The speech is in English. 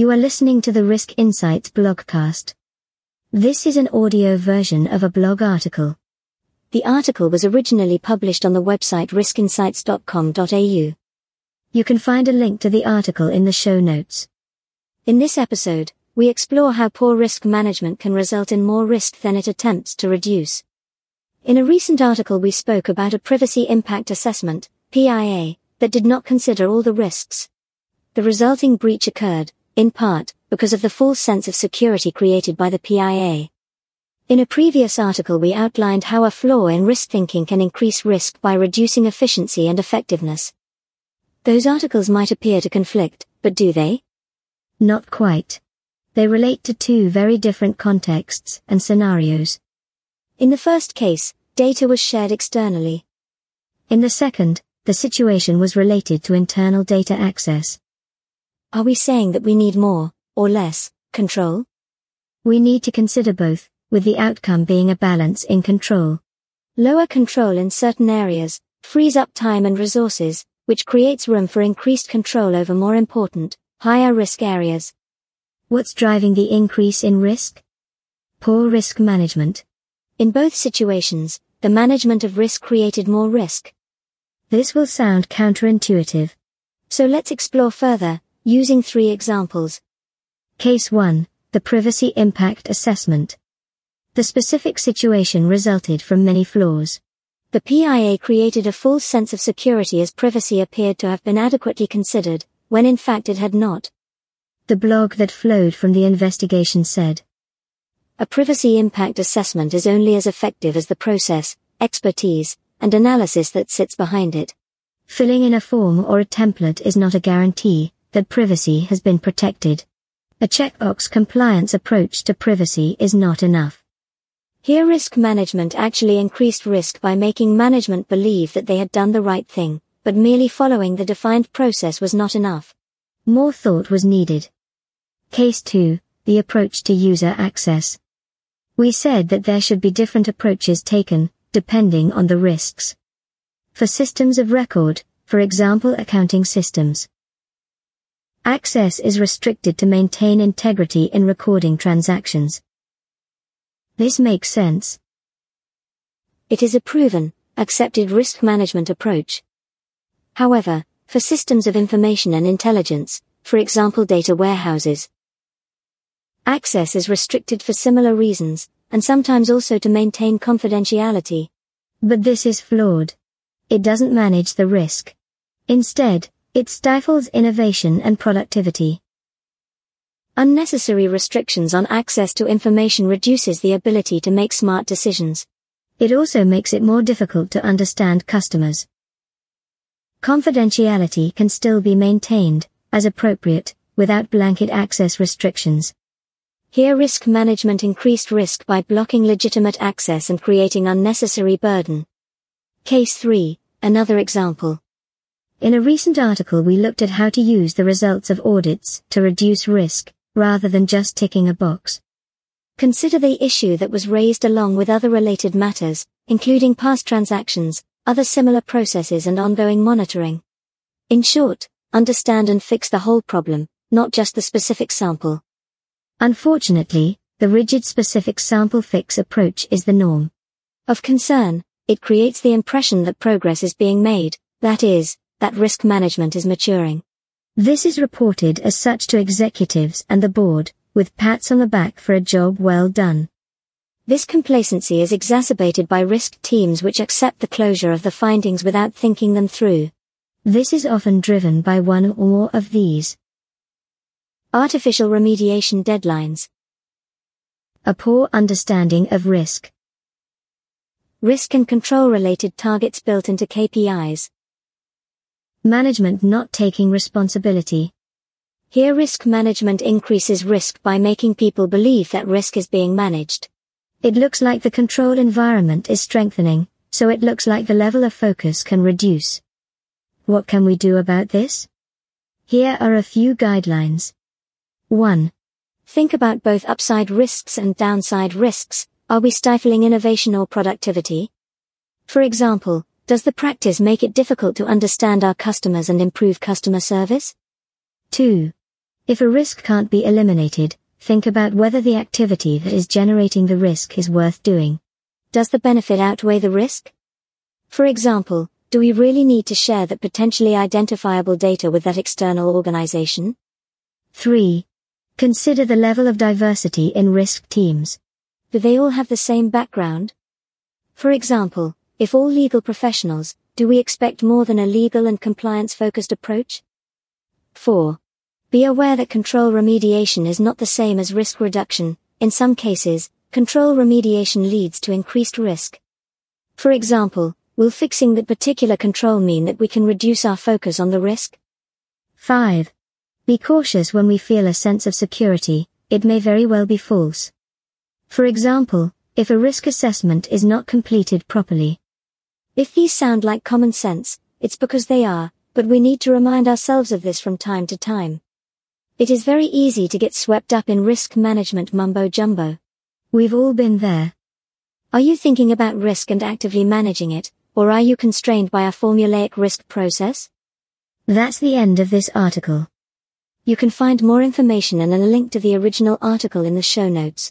You are listening to the Risk Insights blogcast. This is an audio version of a blog article. The article was originally published on the website riskinsights.com.au. You can find a link to the article in the show notes. In this episode, we explore how poor risk management can result in more risk than it attempts to reduce. In a recent article, we spoke about a privacy impact assessment, PIA, that did not consider all the risks. The resulting breach occurred, in part, because of the false sense of security created by the PIA. In a previous article, we outlined how a flaw in risk thinking can increase risk by reducing efficiency and effectiveness. Those articles might appear to conflict, but do they? Not quite. They relate to two very different contexts and scenarios. In the first case, data was shared externally. In the second, the situation was related to internal data access. Are we saying that we need more, or less, control? We need to consider both, with the outcome being a balance in control. Lower control in certain areas frees up time and resources, which creates room for increased control over more important, higher risk areas. What's driving the increase in risk? Poor risk management. In both situations, the management of risk created more risk. This will sound counterintuitive. So let's explore further, using three examples. Case 1, the Privacy Impact Assessment. The specific situation resulted from many flaws. The PIA created a false sense of security as privacy appeared to have been adequately considered, when in fact it had not. The blog that flowed from the investigation said, A privacy impact assessment is only as effective as the process, expertise, and analysis that sits behind it. Filling in a form or a template is not a guarantee, that privacy has been protected. A checkbox compliance approach to privacy is not enough. Here risk management actually increased risk by making management believe that they had done the right thing, but merely following the defined process was not enough. More thought was needed. Case 2, the approach to user access. We said that there should be different approaches taken, depending on the risks. For systems of record, for example accounting systems, Access is restricted to maintain integrity in recording transactions. This makes sense. It is a proven, accepted risk management approach. However, for systems of information and intelligence, for example data warehouses, access is restricted for similar reasons, and sometimes also to maintain confidentiality. But this is flawed. It doesn't manage the risk. Instead, it stifles innovation and productivity. Unnecessary restrictions on access to information reduces the ability to make smart decisions. It also makes it more difficult to understand customers. Confidentiality can still be maintained, as appropriate, without blanket access restrictions. Here risk management increased risk by blocking legitimate access and creating unnecessary burden. Case 3, another example. In a recent article we looked at how to use the results of audits to reduce risk, rather than just ticking a box. Consider the issue that was raised along with other related matters, including past transactions, other similar processes and ongoing monitoring. In short, understand and fix the whole problem, not just the specific sample. Unfortunately, the rigid specific sample fix approach is the norm. Of concern, it creates the impression that progress is being made, that is, that risk management is maturing. This is reported as such to executives and the board, with pats on the back for a job well done. This complacency is exacerbated by risk teams which accept the closure of the findings without thinking them through. This is often driven by one or more of these. Artificial remediation deadlines. A poor understanding of risk. Risk and control related targets built into KPIs. Management not taking responsibility. Here risk management increases risk by making people believe that risk is being managed. It looks like the control environment is strengthening, so it looks like the level of focus can reduce. What can we do about this? Here are a few guidelines. 1. Think about both upside risks and downside risks. Are we stifling innovation or productivity? For example, does the practice make it difficult to understand our customers and improve customer service? 2. If a risk can't be eliminated, think about whether the activity that is generating the risk is worth doing. Does the benefit outweigh the risk? For example, do we really need to share that potentially identifiable data with that external organization? 3. Consider the level of diversity in risk teams. Do they all have the same background? For example, if all legal professionals, do we expect more than a legal and compliance focused approach? 4. Be aware that control remediation is not the same as risk reduction. In some cases, control remediation leads to increased risk. For example, will fixing that particular control mean that we can reduce our focus on the risk? 5. Be cautious when we feel a sense of security, it may very well be false. For example, if a risk assessment is not completed properly. If these sound like common sense, it's because they are, but we need to remind ourselves of this from time to time. It is very easy to get swept up in risk management mumbo jumbo. We've all been there. Are you thinking about risk and actively managing it, or are you constrained by a formulaic risk process? That's the end of this article. You can find more information and a link to the original article in the show notes.